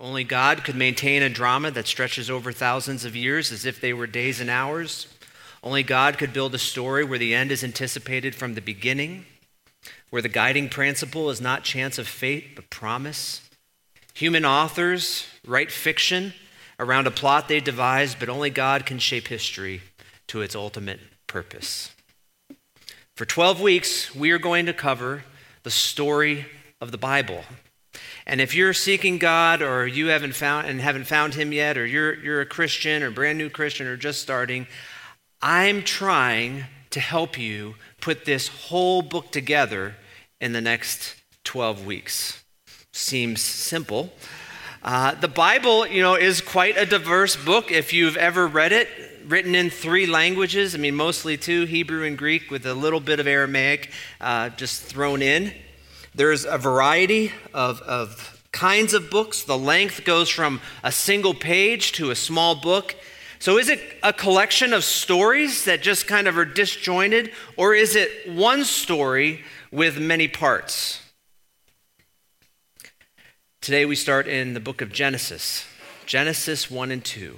Only God could maintain a drama that stretches over thousands of years as if they were days and hours. Only God could build a story where the end is anticipated from the beginning, where the guiding principle is not chance of fate, but promise. Human authors write fiction around a plot they devise, but only God can shape history to its ultimate purpose. For 12 weeks, we are going to cover the story of the Bible. And if you're seeking God or you haven't found and haven't found him yet, or you're, you're a Christian or brand new Christian or just starting, I'm trying to help you put this whole book together in the next 12 weeks. Seems simple. Uh, the Bible, you know, is quite a diverse book if you've ever read it, written in three languages. I mean, mostly two Hebrew and Greek, with a little bit of Aramaic uh, just thrown in. There's a variety of, of kinds of books. The length goes from a single page to a small book. So, is it a collection of stories that just kind of are disjointed, or is it one story with many parts? Today we start in the book of Genesis, Genesis 1 and 2.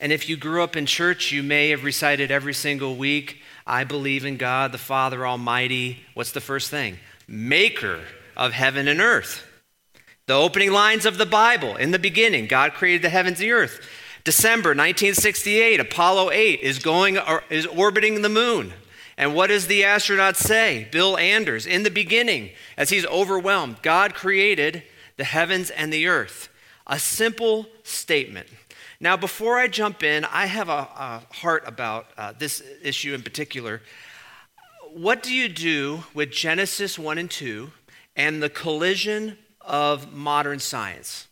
And if you grew up in church, you may have recited every single week, I believe in God, the Father Almighty. What's the first thing? Maker of heaven and earth. The opening lines of the Bible in the beginning, God created the heavens and the earth. December 1968, Apollo 8 is going is orbiting the moon. And what does the astronaut say? Bill Anders, in the beginning, as he's overwhelmed, God created the heavens and the earth. A simple statement. Now, before I jump in, I have a, a heart about uh, this issue in particular what do you do with Genesis 1 and 2 and the collision of modern science?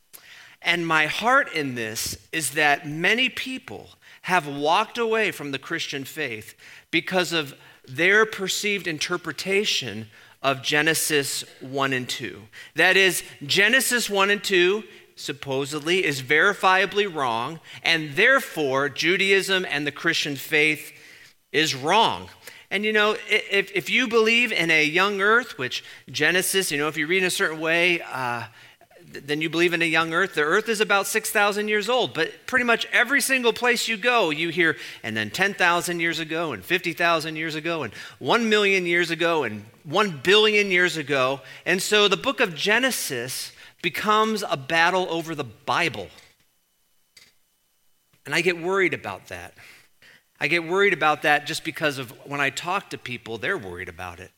And my heart in this is that many people have walked away from the Christian faith because of their perceived interpretation of Genesis 1 and 2. That is, Genesis 1 and 2 supposedly is verifiably wrong, and therefore Judaism and the Christian faith is wrong. And you know, if, if you believe in a young earth, which Genesis, you know, if you read in a certain way, uh, then you believe in a young earth. The earth is about 6,000 years old, but pretty much every single place you go, you hear, and then 10,000 years ago, and 50,000 years ago, and 1 million years ago, and 1 billion years ago. And so the book of Genesis becomes a battle over the Bible. And I get worried about that. I get worried about that just because of when I talk to people, they're worried about it.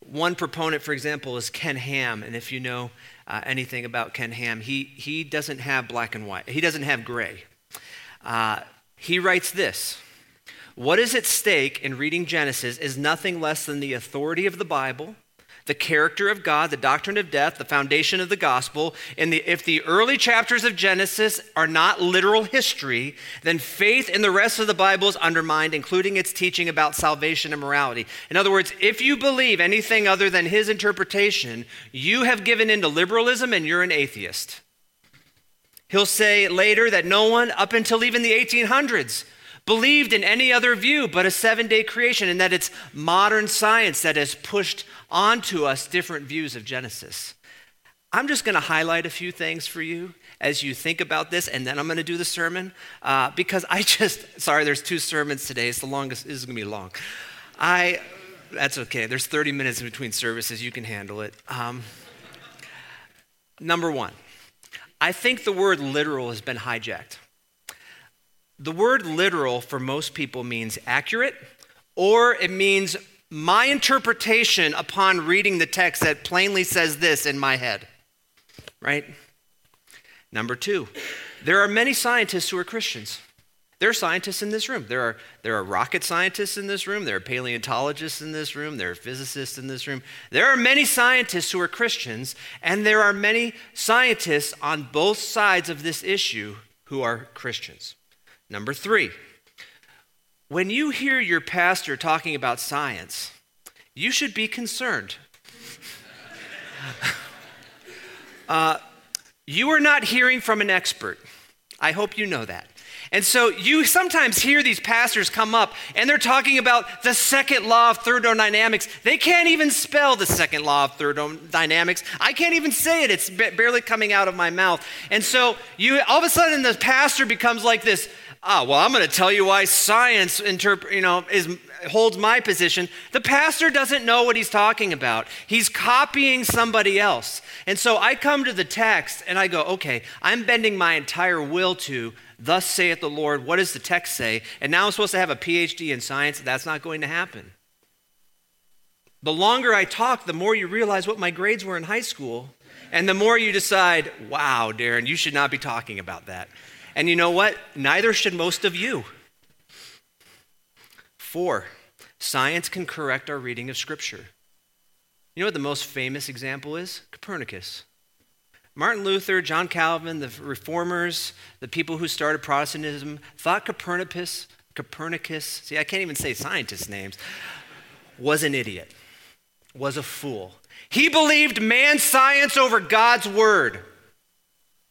One proponent, for example, is Ken Ham. And if you know uh, anything about Ken Ham, he, he doesn't have black and white, he doesn't have gray. Uh, he writes this What is at stake in reading Genesis is nothing less than the authority of the Bible the character of God, the doctrine of death, the foundation of the gospel. And the, if the early chapters of Genesis are not literal history, then faith in the rest of the Bible is undermined, including its teaching about salvation and morality. In other words, if you believe anything other than his interpretation, you have given in to liberalism and you're an atheist. He'll say later that no one, up until even the 1800s, believed in any other view but a seven day creation, and that it's modern science that has pushed onto us different views of Genesis. I'm just going to highlight a few things for you as you think about this, and then I'm going to do the sermon uh, because I just, sorry, there's two sermons today. It's the longest, this is going to be long. I, that's okay. There's 30 minutes in between services. You can handle it. Um, number one, I think the word literal has been hijacked. The word literal for most people means accurate, or it means my interpretation upon reading the text that plainly says this in my head, right? Number two, there are many scientists who are Christians. There are scientists in this room. There are, there are rocket scientists in this room. There are paleontologists in this room. There are physicists in this room. There are many scientists who are Christians, and there are many scientists on both sides of this issue who are Christians. Number three, when you hear your pastor talking about science, you should be concerned. uh, you are not hearing from an expert. I hope you know that. And so you sometimes hear these pastors come up and they're talking about the second law of thermodynamics. They can't even spell the second law of thermodynamics. I can't even say it. It's barely coming out of my mouth. And so you all of a sudden the pastor becomes like this, ah, well, I'm going to tell you why science interp- you know, is holds my position, the pastor doesn't know what he's talking about. He's copying somebody else. And so I come to the text and I go, okay, I'm bending my entire will to, thus saith the Lord. What does the text say? And now I'm supposed to have a PhD in science. That's not going to happen. The longer I talk, the more you realize what my grades were in high school. And the more you decide, wow, Darren, you should not be talking about that. And you know what? Neither should most of you. Four, science can correct our reading of Scripture. You know what the most famous example is? Copernicus. Martin Luther, John Calvin, the reformers, the people who started Protestantism thought Copernicus, Copernicus, see, I can't even say scientists' names, was an idiot, was a fool. He believed man's science over God's word.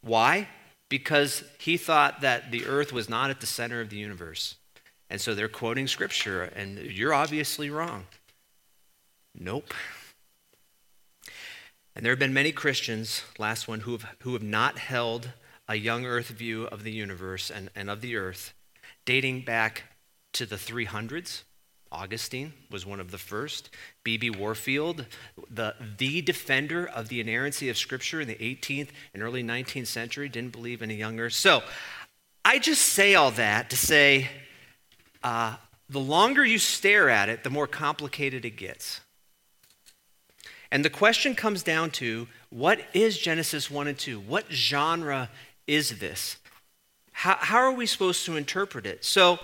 Why? Because he thought that the earth was not at the center of the universe. And so they're quoting scripture, and you're obviously wrong. Nope. And there have been many Christians, last one, who have, who have not held a young earth view of the universe and, and of the earth, dating back to the 300s. Augustine was one of the first. B.B. Warfield, the, the defender of the inerrancy of Scripture in the 18th and early 19th century, didn't believe in a young earth. So I just say all that to say uh, the longer you stare at it, the more complicated it gets. And the question comes down to what is Genesis 1 and 2? What genre is this? How, how are we supposed to interpret it? So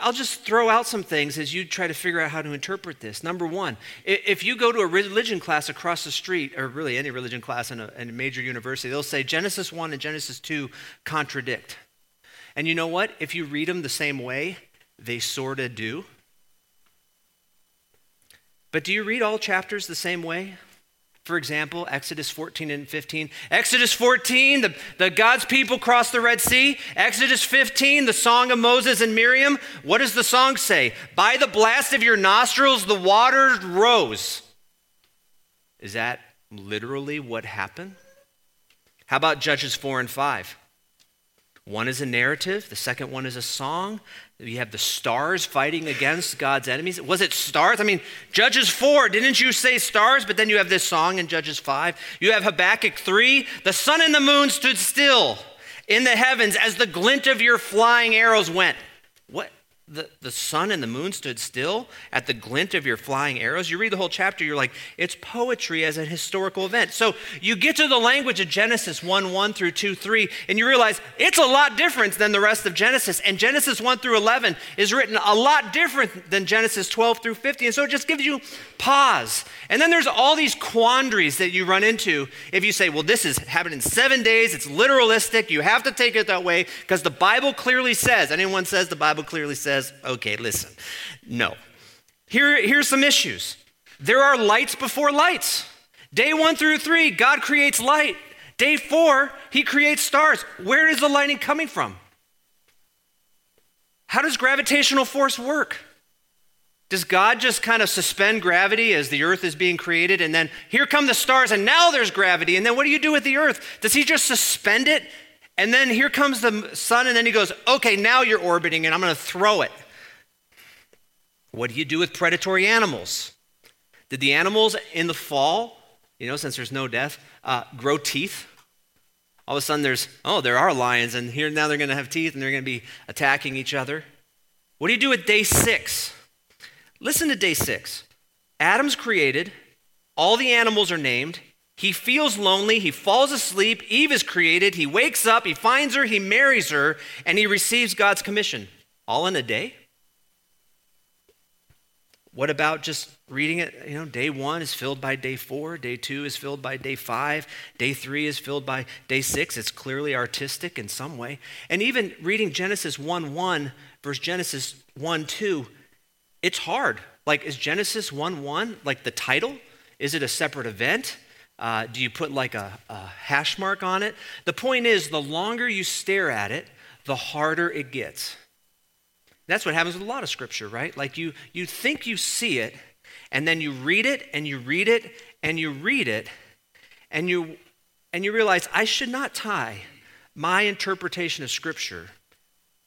I'll just throw out some things as you try to figure out how to interpret this. Number one, if you go to a religion class across the street, or really any religion class in a, in a major university, they'll say Genesis 1 and Genesis 2 contradict. And you know what? If you read them the same way, they sort of do. But do you read all chapters the same way? For example, Exodus 14 and 15. Exodus 14, the, the God's people cross the Red Sea. Exodus 15, the song of Moses and Miriam. What does the song say? By the blast of your nostrils, the waters rose. Is that literally what happened? How about Judges 4 and 5? One is a narrative, the second one is a song. You have the stars fighting against God's enemies. Was it stars? I mean, Judges 4, didn't you say stars? But then you have this song in Judges 5. You have Habakkuk 3, the sun and the moon stood still in the heavens as the glint of your flying arrows went. The, the sun and the moon stood still at the glint of your flying arrows. You read the whole chapter, you're like, it's poetry as an historical event. So you get to the language of Genesis 1 1 through 2 3, and you realize it's a lot different than the rest of Genesis. And Genesis 1 through 11 is written a lot different than Genesis 12 through 50. And so it just gives you pause. And then there's all these quandaries that you run into if you say, well, this is happened in seven days, it's literalistic, you have to take it that way because the Bible clearly says, anyone says the Bible clearly says, says, okay, listen, no. Here, here's some issues. There are lights before lights. Day one through three, God creates light. Day four, He creates stars. Where is the lighting coming from? How does gravitational force work? Does God just kind of suspend gravity as the earth is being created and then here come the stars and now there's gravity and then what do you do with the earth? Does he just suspend it and then here comes the sun, and then he goes, Okay, now you're orbiting, and I'm going to throw it. What do you do with predatory animals? Did the animals in the fall, you know, since there's no death, uh, grow teeth? All of a sudden, there's, oh, there are lions, and here now they're going to have teeth and they're going to be attacking each other. What do you do with day six? Listen to day six. Adam's created, all the animals are named, he feels lonely. He falls asleep. Eve is created. He wakes up. He finds her. He marries her. And he receives God's commission. All in a day? What about just reading it? You know, day one is filled by day four. Day two is filled by day five. Day three is filled by day six. It's clearly artistic in some way. And even reading Genesis 1 1 versus Genesis 1 2, it's hard. Like, is Genesis 1 1 like the title? Is it a separate event? Uh, do you put like a, a hash mark on it? The point is, the longer you stare at it, the harder it gets. That's what happens with a lot of scripture, right? Like you, you think you see it, and then you read it, and you read it, and you read it, and you, and you realize I should not tie my interpretation of scripture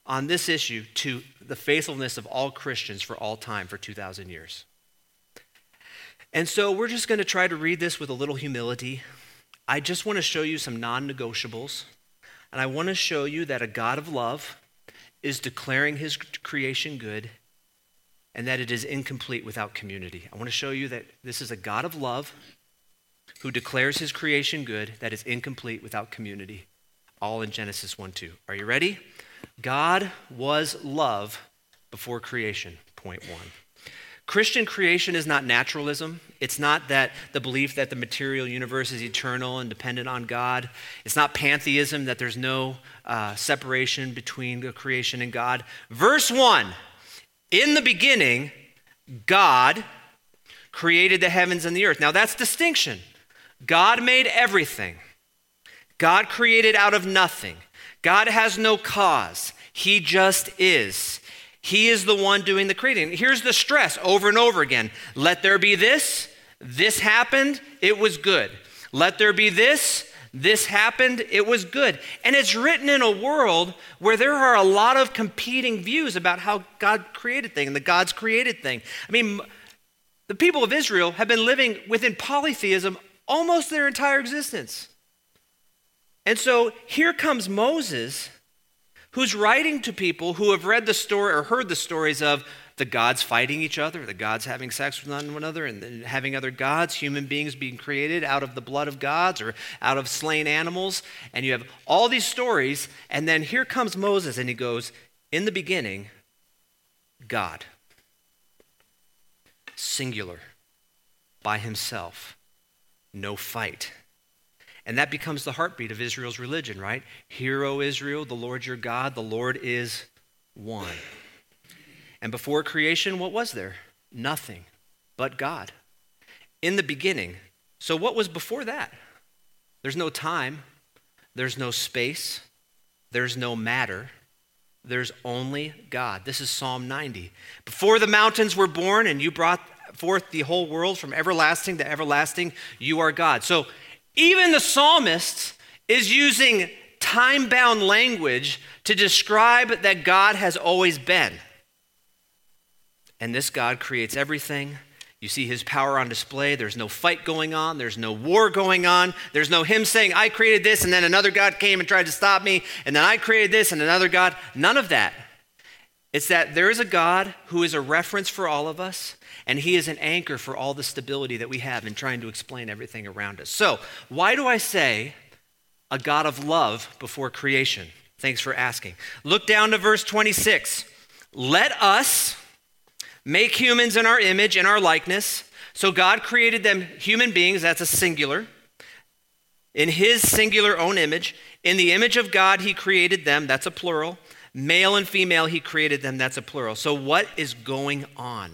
on this issue to the faithfulness of all Christians for all time for 2,000 years. And so we're just going to try to read this with a little humility. I just want to show you some non negotiables. And I want to show you that a God of love is declaring his creation good and that it is incomplete without community. I want to show you that this is a God of love who declares his creation good that is incomplete without community. All in Genesis 1 2. Are you ready? God was love before creation, point one. Christian creation is not naturalism. It's not that the belief that the material universe is eternal and dependent on God. It's not pantheism, that there's no uh, separation between the creation and God. Verse 1 In the beginning, God created the heavens and the earth. Now that's distinction. God made everything, God created out of nothing. God has no cause, He just is. He is the one doing the creating. Here's the stress over and over again let there be this, this happened, it was good. Let there be this, this happened, it was good. And it's written in a world where there are a lot of competing views about how God created things and the God's created thing. I mean, the people of Israel have been living within polytheism almost their entire existence. And so here comes Moses who's writing to people who have read the story or heard the stories of the gods fighting each other, the gods having sex with one another, and having other gods, human beings being created out of the blood of gods or out of slain animals. And you have all these stories, and then here comes Moses, and he goes, In the beginning, God. Singular, by himself, no fight. And that becomes the heartbeat of Israel's religion, right? Hear, O Israel, the Lord your God, the Lord is one. And before creation, what was there? Nothing but God. In the beginning. So, what was before that? There's no time, there's no space, there's no matter. There's only God. This is Psalm 90. Before the mountains were born and you brought forth the whole world from everlasting to everlasting, you are God. So even the psalmist is using time bound language to describe that God has always been. And this God creates everything. You see his power on display. There's no fight going on. There's no war going on. There's no him saying, I created this, and then another God came and tried to stop me, and then I created this, and another God. None of that. It's that there is a God who is a reference for all of us, and he is an anchor for all the stability that we have in trying to explain everything around us. So, why do I say a God of love before creation? Thanks for asking. Look down to verse 26. Let us make humans in our image, and our likeness. So, God created them human beings, that's a singular, in his singular own image. In the image of God, he created them, that's a plural. Male and female, he created them, that's a plural. So, what is going on?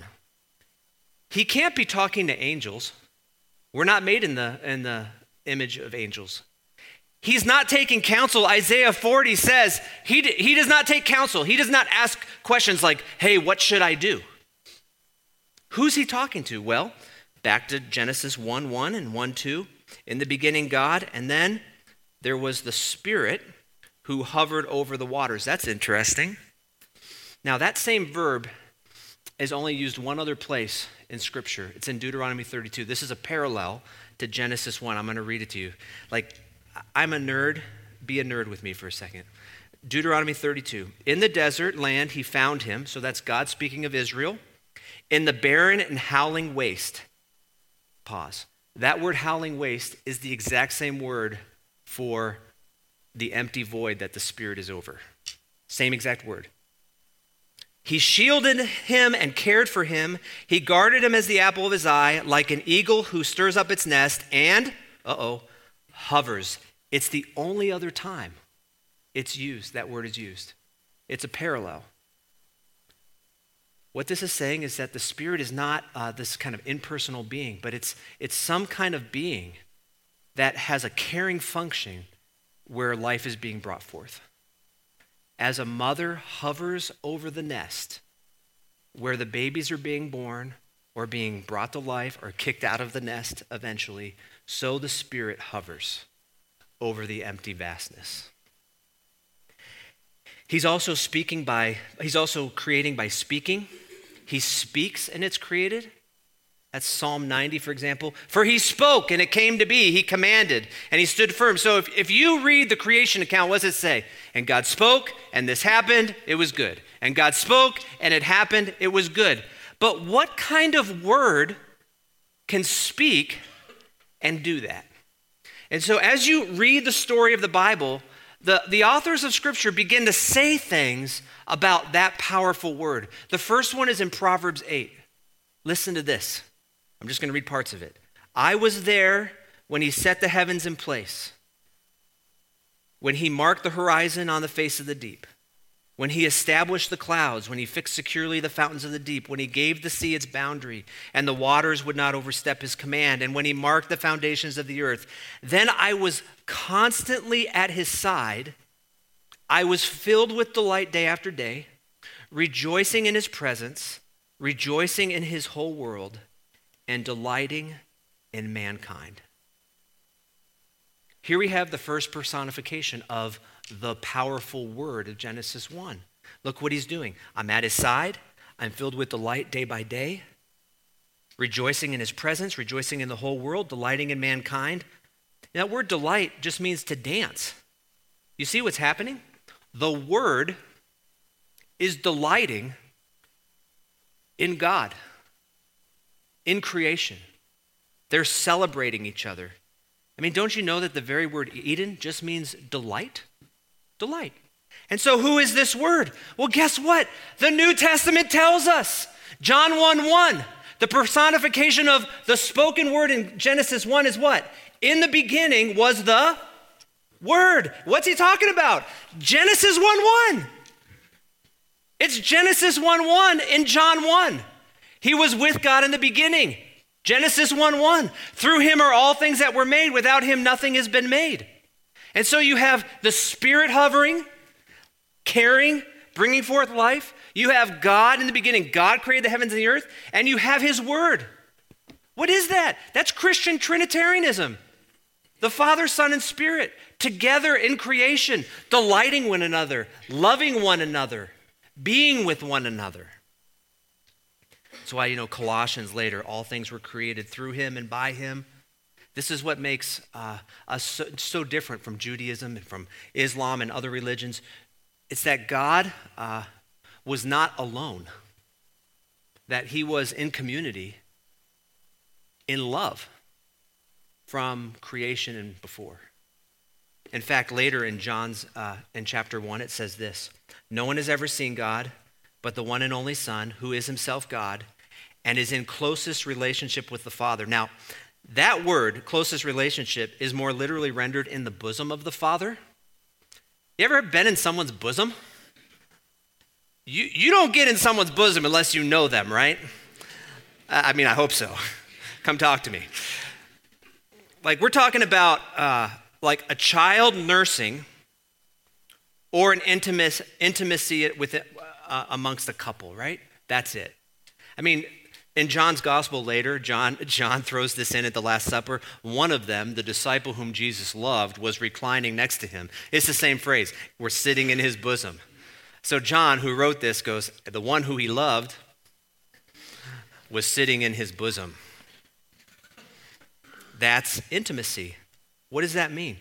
He can't be talking to angels. We're not made in the, in the image of angels. He's not taking counsel. Isaiah 40 says he, he does not take counsel. He does not ask questions like, hey, what should I do? Who's he talking to? Well, back to Genesis 1 1 and 1 2. In the beginning, God, and then there was the Spirit who hovered over the waters. That's interesting. Now, that same verb is only used one other place in Scripture. It's in Deuteronomy 32. This is a parallel to Genesis 1. I'm going to read it to you. Like, I'm a nerd. Be a nerd with me for a second. Deuteronomy 32. In the desert land, he found him. So that's God speaking of Israel. In the barren and howling waste. Pause. That word howling waste is the exact same word for the empty void that the Spirit is over. Same exact word. He shielded him and cared for him. He guarded him as the apple of his eye, like an eagle who stirs up its nest and, uh oh, hovers. It's the only other time it's used, that word is used. It's a parallel. What this is saying is that the Spirit is not uh, this kind of impersonal being, but it's, it's some kind of being that has a caring function where life is being brought forth. As a mother hovers over the nest where the babies are being born or being brought to life or kicked out of the nest eventually, so the Spirit hovers over the empty vastness. He's also speaking by, he's also creating by speaking. He speaks and it's created. That's Psalm 90, for example. For he spoke and it came to be. He commanded and he stood firm. So if, if you read the creation account, what does it say? And God spoke and this happened, it was good. And God spoke and it happened, it was good. But what kind of word can speak and do that? And so as you read the story of the Bible, the, the authors of Scripture begin to say things about that powerful word. The first one is in Proverbs 8. Listen to this. I'm just going to read parts of it. I was there when he set the heavens in place, when he marked the horizon on the face of the deep when he established the clouds, when he fixed securely the fountains of the deep, when he gave the sea its boundary, and the waters would not overstep his command, and when he marked the foundations of the earth, then I was constantly at his side. I was filled with delight day after day, rejoicing in his presence, rejoicing in his whole world, and delighting in mankind. Here we have the first personification of the powerful word of Genesis 1. Look what he's doing. I'm at his side. I'm filled with delight day by day, rejoicing in his presence, rejoicing in the whole world, delighting in mankind. That word delight just means to dance. You see what's happening? The word is delighting in God, in creation. They're celebrating each other. I mean, don't you know that the very word Eden just means delight? delight. And so, who is this word? Well, guess what? The New Testament tells us. John 1 1, the personification of the spoken word in Genesis 1 is what? In the beginning was the Word. What's he talking about? Genesis 1 1. It's Genesis 1 1 in John 1. He was with God in the beginning. Genesis 1 1. Through him are all things that were made. Without him, nothing has been made. And so you have the Spirit hovering, caring, bringing forth life. You have God in the beginning. God created the heavens and the earth, and you have His Word. What is that? That's Christian Trinitarianism. The Father, Son, and Spirit together in creation, delighting one another, loving one another, being with one another. That's why, you know, Colossians later, all things were created through him and by him. This is what makes uh, us so, so, different from Judaism and from Islam and other religions. It's that God uh, was not alone, that he was in community, in love from creation and before. In fact, later in John's uh, in chapter one, it says this: "No one has ever seen God, but the one and only Son, who is Himself God, and is in closest relationship with the Father." Now, that word, closest relationship, is more literally rendered in the bosom of the Father. You ever been in someone's bosom? You, you don't get in someone's bosom unless you know them, right? I mean, I hope so. Come talk to me. Like, we're talking about uh, like a child nursing or an intimacy, intimacy with it, uh, amongst a couple, right? That's it. I mean, in John's gospel later, John, John throws this in at the Last Supper. One of them, the disciple whom Jesus loved, was reclining next to him. It's the same phrase. We're sitting in his bosom. So John, who wrote this, goes, The one who he loved was sitting in his bosom. That's intimacy. What does that mean?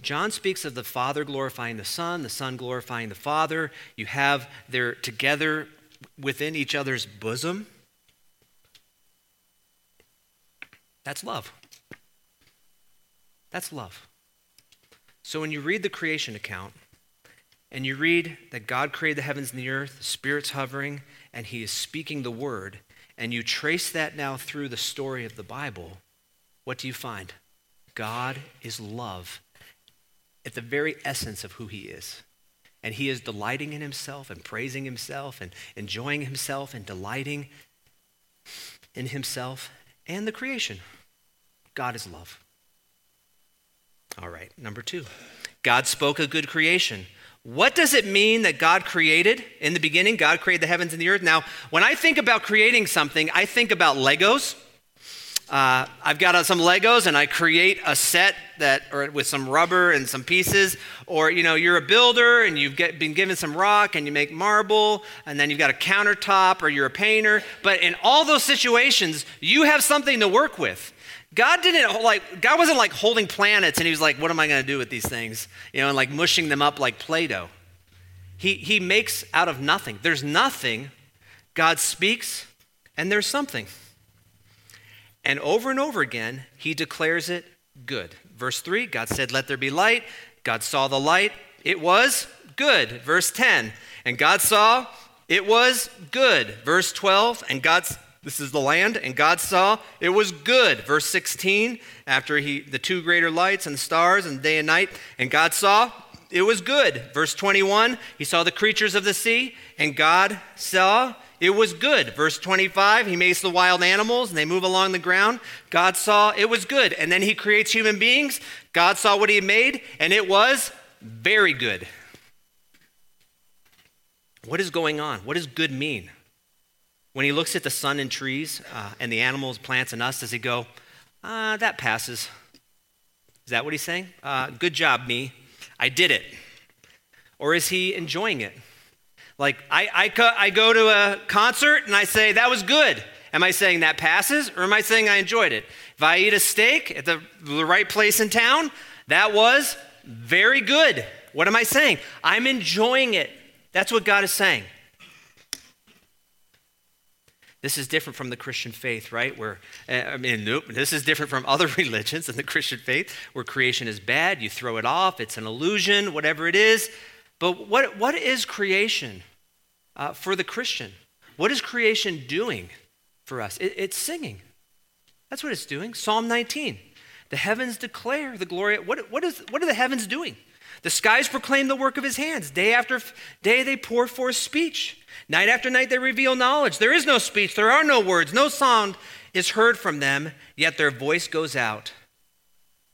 John speaks of the Father glorifying the Son, the Son glorifying the Father. You have their together within each other's bosom. That's love. That's love. So when you read the creation account and you read that God created the heavens and the earth, the Spirit's hovering, and He is speaking the word, and you trace that now through the story of the Bible, what do you find? God is love at the very essence of who He is. And He is delighting in Himself and praising Himself and enjoying Himself and delighting in Himself and the creation. God is love. All right, number two. God spoke a good creation. What does it mean that God created? In the beginning, God created the heavens and the earth. Now, when I think about creating something, I think about Legos. Uh, I've got some Legos and I create a set that, or with some rubber and some pieces. Or, you know, you're a builder and you've get, been given some rock and you make marble and then you've got a countertop or you're a painter. But in all those situations, you have something to work with. God didn't like, God wasn't like holding planets and he was like, what am I going to do with these things? You know, and like mushing them up like Play Doh. He, he makes out of nothing. There's nothing. God speaks and there's something. And over and over again, he declares it good. Verse 3 God said, Let there be light. God saw the light. It was good. Verse 10 And God saw it was good. Verse 12 And God this is the land, and God saw it was good. Verse 16, after he the two greater lights and stars and day and night, and God saw it was good. Verse 21, he saw the creatures of the sea, and God saw it was good. Verse 25, he makes the wild animals and they move along the ground. God saw it was good. And then he creates human beings. God saw what he made, and it was very good. What is going on? What does good mean? When he looks at the sun and trees uh, and the animals, plants, and us, does he go, uh, that passes? Is that what he's saying? Uh, good job, me. I did it. Or is he enjoying it? Like, I, I, I go to a concert and I say, that was good. Am I saying that passes or am I saying I enjoyed it? If I eat a steak at the, the right place in town, that was very good. What am I saying? I'm enjoying it. That's what God is saying. This is different from the Christian faith, right? Where, eh, I mean, nope, this is different from other religions and the Christian faith, where creation is bad, you throw it off, it's an illusion, whatever it is. But what, what is creation uh, for the Christian? What is creation doing for us? It, it's singing. That's what it's doing. Psalm 19. The heavens declare the glory. What, what, is, what are the heavens doing? The skies proclaim the work of his hands. Day after day, they pour forth speech. Night after night, they reveal knowledge. There is no speech, there are no words, no sound is heard from them, yet their voice goes out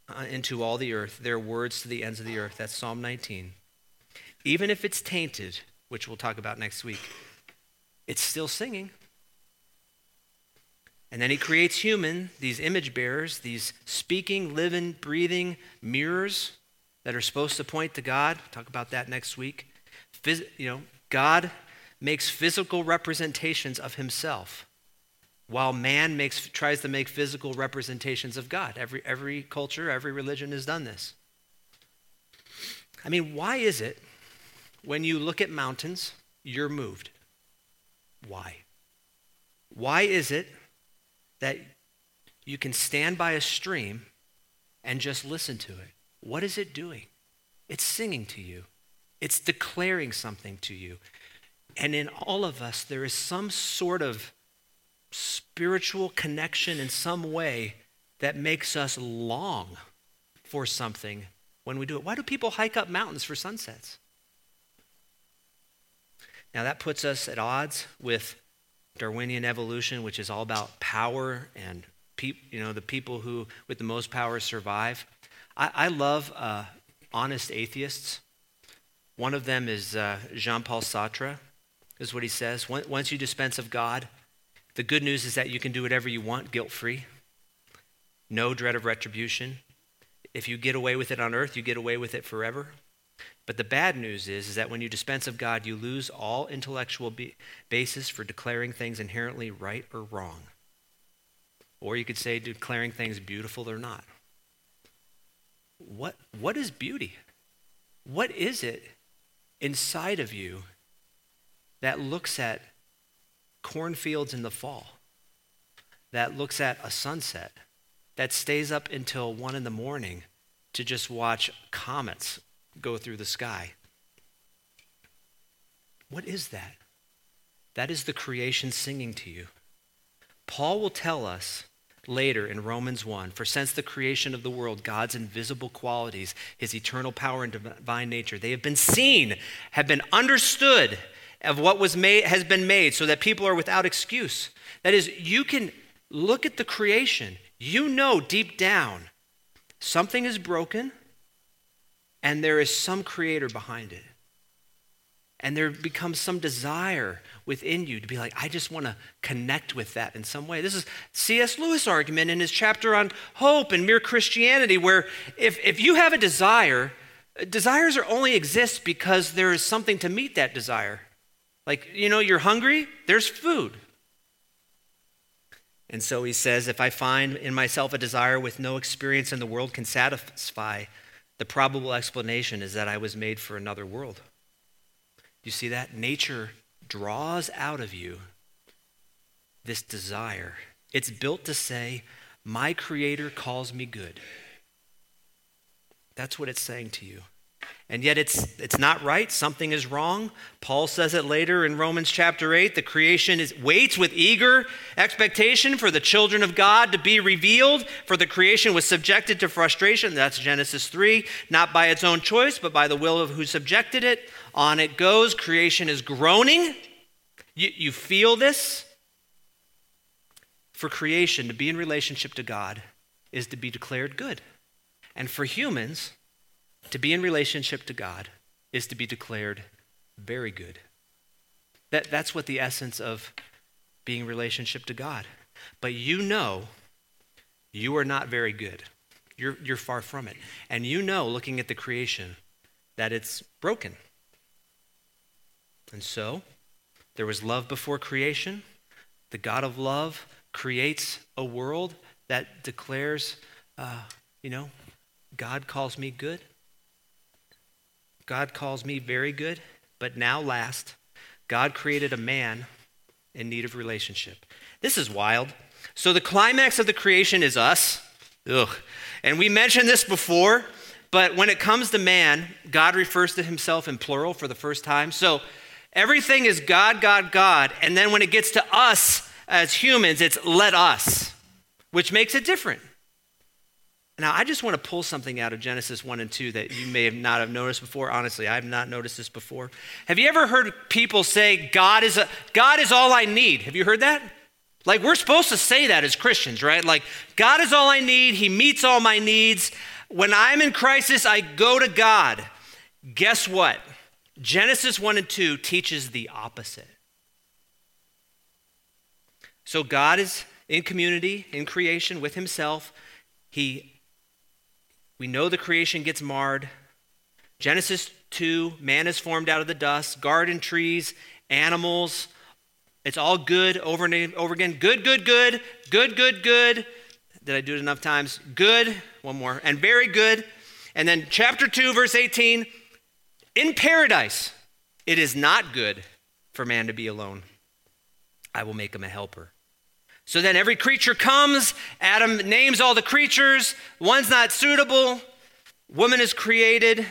uh, into all the earth, their words to the ends of the earth. That's Psalm 19. Even if it's tainted, which we'll talk about next week, it's still singing. And then he creates human, these image bearers, these speaking, living, breathing mirrors that are supposed to point to God. Talk about that next week. Phys- you know, God makes physical representations of himself while man makes, tries to make physical representations of God. Every, every culture, every religion has done this. I mean, why is it when you look at mountains, you're moved? Why? Why is it that you can stand by a stream and just listen to it? What is it doing? It's singing to you, it's declaring something to you. And in all of us, there is some sort of spiritual connection in some way that makes us long for something when we do it. Why do people hike up mountains for sunsets? Now, that puts us at odds with Darwinian evolution, which is all about power and you know, the people who, with the most power, survive. I, I love uh, honest atheists. One of them is uh, Jean Paul Sartre is what he says. Once you dispense of God, the good news is that you can do whatever you want guilt free, no dread of retribution. If you get away with it on earth, you get away with it forever. But the bad news is, is that when you dispense of God, you lose all intellectual be- basis for declaring things inherently right or wrong. Or you could say declaring things beautiful or not. What, what is beauty? What is it inside of you that looks at cornfields in the fall, that looks at a sunset, that stays up until one in the morning to just watch comets go through the sky. What is that? That is the creation singing to you. Paul will tell us later in Romans 1 For since the creation of the world, God's invisible qualities, his eternal power and divine nature, they have been seen, have been understood of what was made has been made so that people are without excuse. That is, you can look at the creation, you know deep down something is broken and there is some creator behind it. And there becomes some desire within you to be like, I just want to connect with that in some way. This is C.S. Lewis' argument in his chapter on hope and mere Christianity, where if, if you have a desire, desires are only exist because there is something to meet that desire. Like, you know, you're hungry, there's food. And so he says, if I find in myself a desire with no experience in the world can satisfy, the probable explanation is that I was made for another world. You see that? Nature draws out of you this desire. It's built to say, My Creator calls me good. That's what it's saying to you. And yet it's, it's not right. Something is wrong. Paul says it later in Romans chapter 8. The creation is, waits with eager expectation for the children of God to be revealed. For the creation was subjected to frustration. That's Genesis 3. Not by its own choice, but by the will of who subjected it. On it goes. Creation is groaning. You, you feel this? For creation to be in relationship to God is to be declared good. And for humans, to be in relationship to God is to be declared very good. That, that's what the essence of being in relationship to God. But you know you are not very good. You're, you're far from it. And you know, looking at the creation, that it's broken. And so, there was love before creation. The God of love creates a world that declares, uh, you know, God calls me good. God calls me very good, but now last, God created a man in need of relationship. This is wild. So the climax of the creation is us. Ugh. And we mentioned this before, but when it comes to man, God refers to himself in plural for the first time. So everything is God, God, God. And then when it gets to us as humans, it's let us, which makes it different. Now, I just want to pull something out of Genesis 1 and 2 that you may have not have noticed before. Honestly, I have not noticed this before. Have you ever heard people say, God is, a, God is all I need? Have you heard that? Like, we're supposed to say that as Christians, right? Like, God is all I need. He meets all my needs. When I'm in crisis, I go to God. Guess what? Genesis 1 and 2 teaches the opposite. So, God is in community, in creation with Himself. He we know the creation gets marred. Genesis 2, man is formed out of the dust, garden trees, animals. It's all good over and over again. Good, good, good, good, good, good. Did I do it enough times? Good, one more, and very good. And then chapter 2, verse 18 in paradise, it is not good for man to be alone. I will make him a helper. So then every creature comes. Adam names all the creatures. One's not suitable. Woman is created.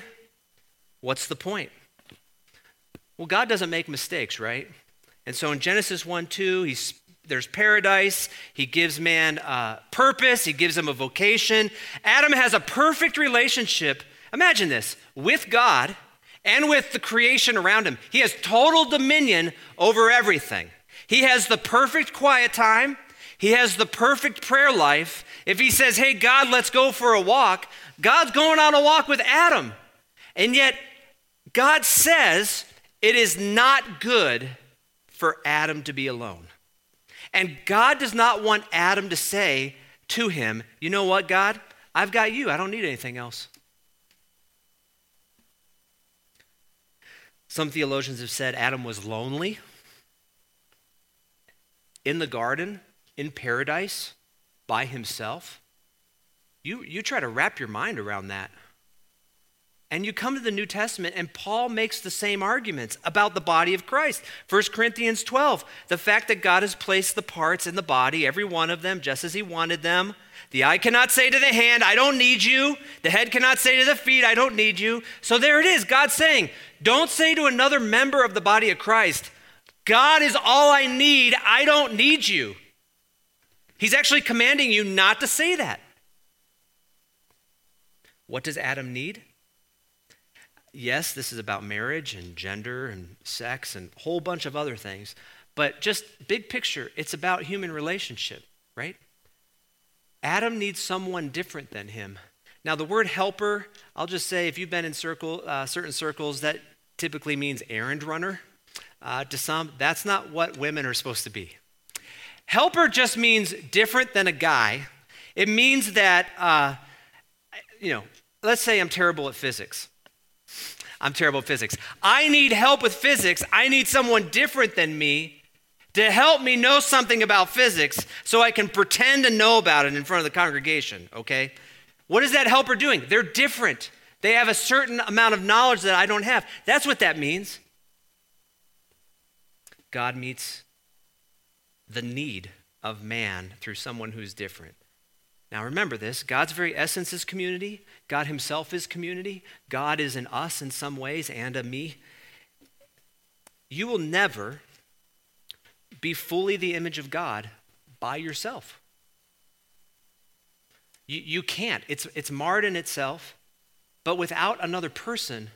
What's the point? Well, God doesn't make mistakes, right? And so in Genesis 1 2, he's, there's paradise. He gives man a purpose, he gives him a vocation. Adam has a perfect relationship. Imagine this with God and with the creation around him. He has total dominion over everything. He has the perfect quiet time. He has the perfect prayer life. If he says, Hey, God, let's go for a walk, God's going on a walk with Adam. And yet, God says it is not good for Adam to be alone. And God does not want Adam to say to him, You know what, God? I've got you. I don't need anything else. Some theologians have said Adam was lonely in the garden in paradise by himself? You, you try to wrap your mind around that. And you come to the New Testament, and Paul makes the same arguments about the body of Christ. 1 Corinthians 12, the fact that God has placed the parts in the body, every one of them, just as he wanted them. The eye cannot say to the hand, I don't need you. The head cannot say to the feet, I don't need you. So there it is, God saying, don't say to another member of the body of Christ, God is all I need, I don't need you. He's actually commanding you not to say that. What does Adam need? Yes, this is about marriage and gender and sex and a whole bunch of other things, but just big picture, it's about human relationship, right? Adam needs someone different than him. Now, the word helper, I'll just say if you've been in circle, uh, certain circles, that typically means errand runner uh, to some. That's not what women are supposed to be. Helper just means different than a guy. It means that, uh, you know, let's say I'm terrible at physics. I'm terrible at physics. I need help with physics. I need someone different than me to help me know something about physics so I can pretend to know about it in front of the congregation, okay? What is that helper doing? They're different. They have a certain amount of knowledge that I don't have. That's what that means. God meets the need of man through someone who's different. Now remember this God's very essence is community, God Himself is community, God is in us in some ways and a me. You will never be fully the image of God by yourself. You, you can't. It's, it's marred in itself, but without another person,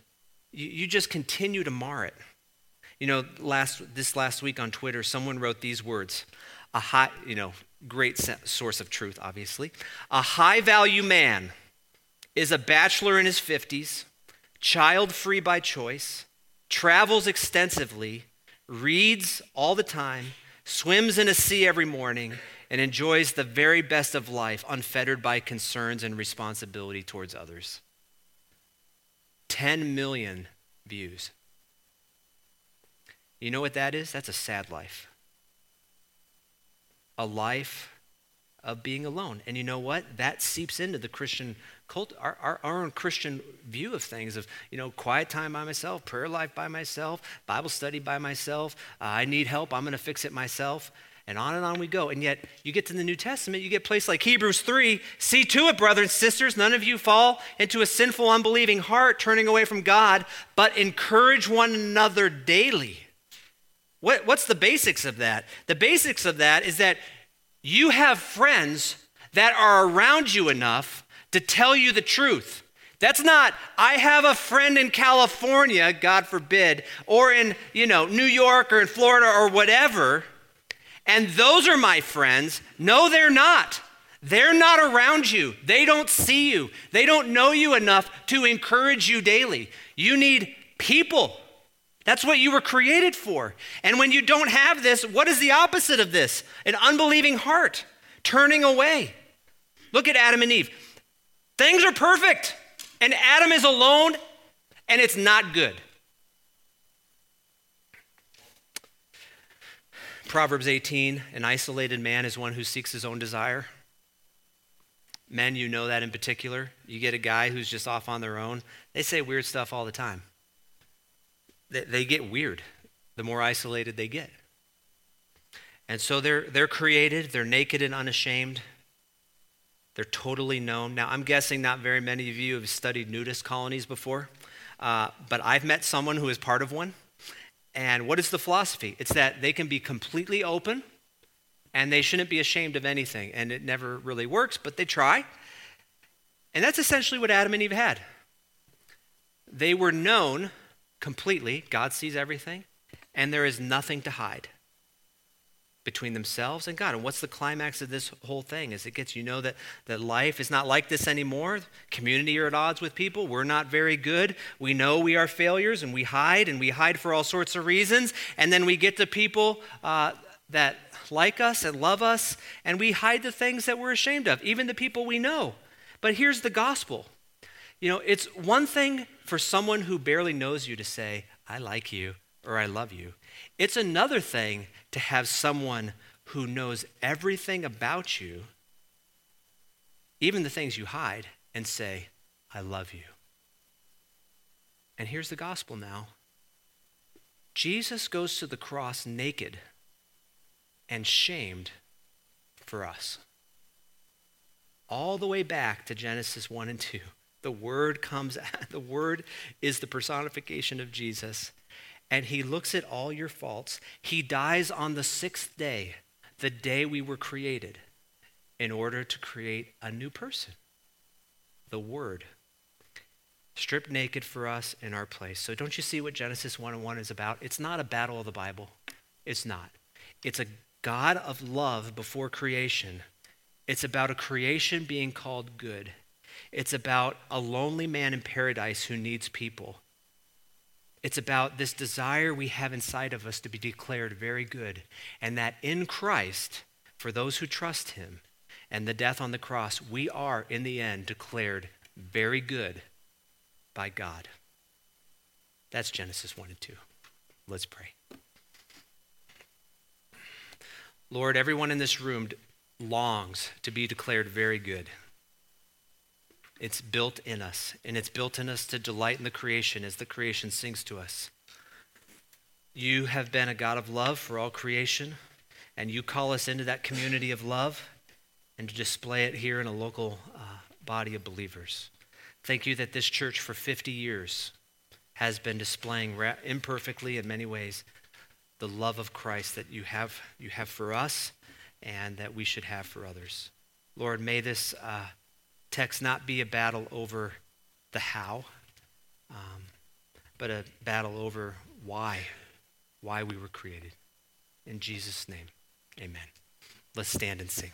you, you just continue to mar it. You know, last, this last week on Twitter, someone wrote these words a high, you know, great source of truth, obviously. A high value man is a bachelor in his 50s, child free by choice, travels extensively, reads all the time, swims in a sea every morning, and enjoys the very best of life, unfettered by concerns and responsibility towards others. 10 million views. You know what that is? That's a sad life a life of being alone. And you know what? That seeps into the Christian cult, our, our, our, own Christian view of things of, you know, quiet time by myself, prayer life by myself, Bible study by myself. Uh, I need help. I'm going to fix it myself. And on and on we go. And yet, you get to the New Testament, you get places like Hebrews 3 See to it, brothers and sisters, none of you fall into a sinful, unbelieving heart, turning away from God, but encourage one another daily what, what's the basics of that? The basics of that is that you have friends that are around you enough to tell you the truth. That's not, I have a friend in California, God forbid, or in, you know, New York or in Florida or whatever, and those are my friends. No, they're not. They're not around you. They don't see you. They don't know you enough to encourage you daily. You need people that's what you were created for. And when you don't have this, what is the opposite of this? An unbelieving heart, turning away. Look at Adam and Eve. Things are perfect, and Adam is alone, and it's not good. Proverbs 18 An isolated man is one who seeks his own desire. Men, you know that in particular. You get a guy who's just off on their own, they say weird stuff all the time they get weird the more isolated they get. And so they're, they're created, they're naked and unashamed, they're totally known. Now, I'm guessing not very many of you have studied nudist colonies before, uh, but I've met someone who is part of one. And what is the philosophy? It's that they can be completely open and they shouldn't be ashamed of anything. And it never really works, but they try. And that's essentially what Adam and Eve had. They were known completely. God sees everything, and there is nothing to hide between themselves and God. And what's the climax of this whole thing? Is it gets you know that, that life is not like this anymore. Community are at odds with people. We're not very good. We know we are failures and we hide and we hide for all sorts of reasons. And then we get to people uh, that like us and love us and we hide the things that we're ashamed of, even the people we know. But here's the gospel. You know, it's one thing for someone who barely knows you to say, I like you or I love you. It's another thing to have someone who knows everything about you, even the things you hide, and say, I love you. And here's the gospel now Jesus goes to the cross naked and shamed for us. All the way back to Genesis 1 and 2. The Word comes, the Word is the personification of Jesus. And He looks at all your faults. He dies on the sixth day, the day we were created, in order to create a new person. The Word. Stripped naked for us in our place. So don't you see what Genesis 1 and 1 is about? It's not a battle of the Bible. It's not. It's a God of love before creation. It's about a creation being called good. It's about a lonely man in paradise who needs people. It's about this desire we have inside of us to be declared very good, and that in Christ, for those who trust Him, and the death on the cross, we are, in the end, declared very good by God. That's Genesis 1 and 2. Let's pray. Lord, everyone in this room longs to be declared very good. It's built in us, and it's built in us to delight in the creation as the creation sings to us. You have been a God of love for all creation, and you call us into that community of love and to display it here in a local uh, body of believers. Thank you that this church for 50 years has been displaying ra- imperfectly in many ways the love of Christ that you have, you have for us and that we should have for others. Lord, may this uh, text not be a battle over the how, um, but a battle over why, why we were created. In Jesus' name, amen. Let's stand and sing.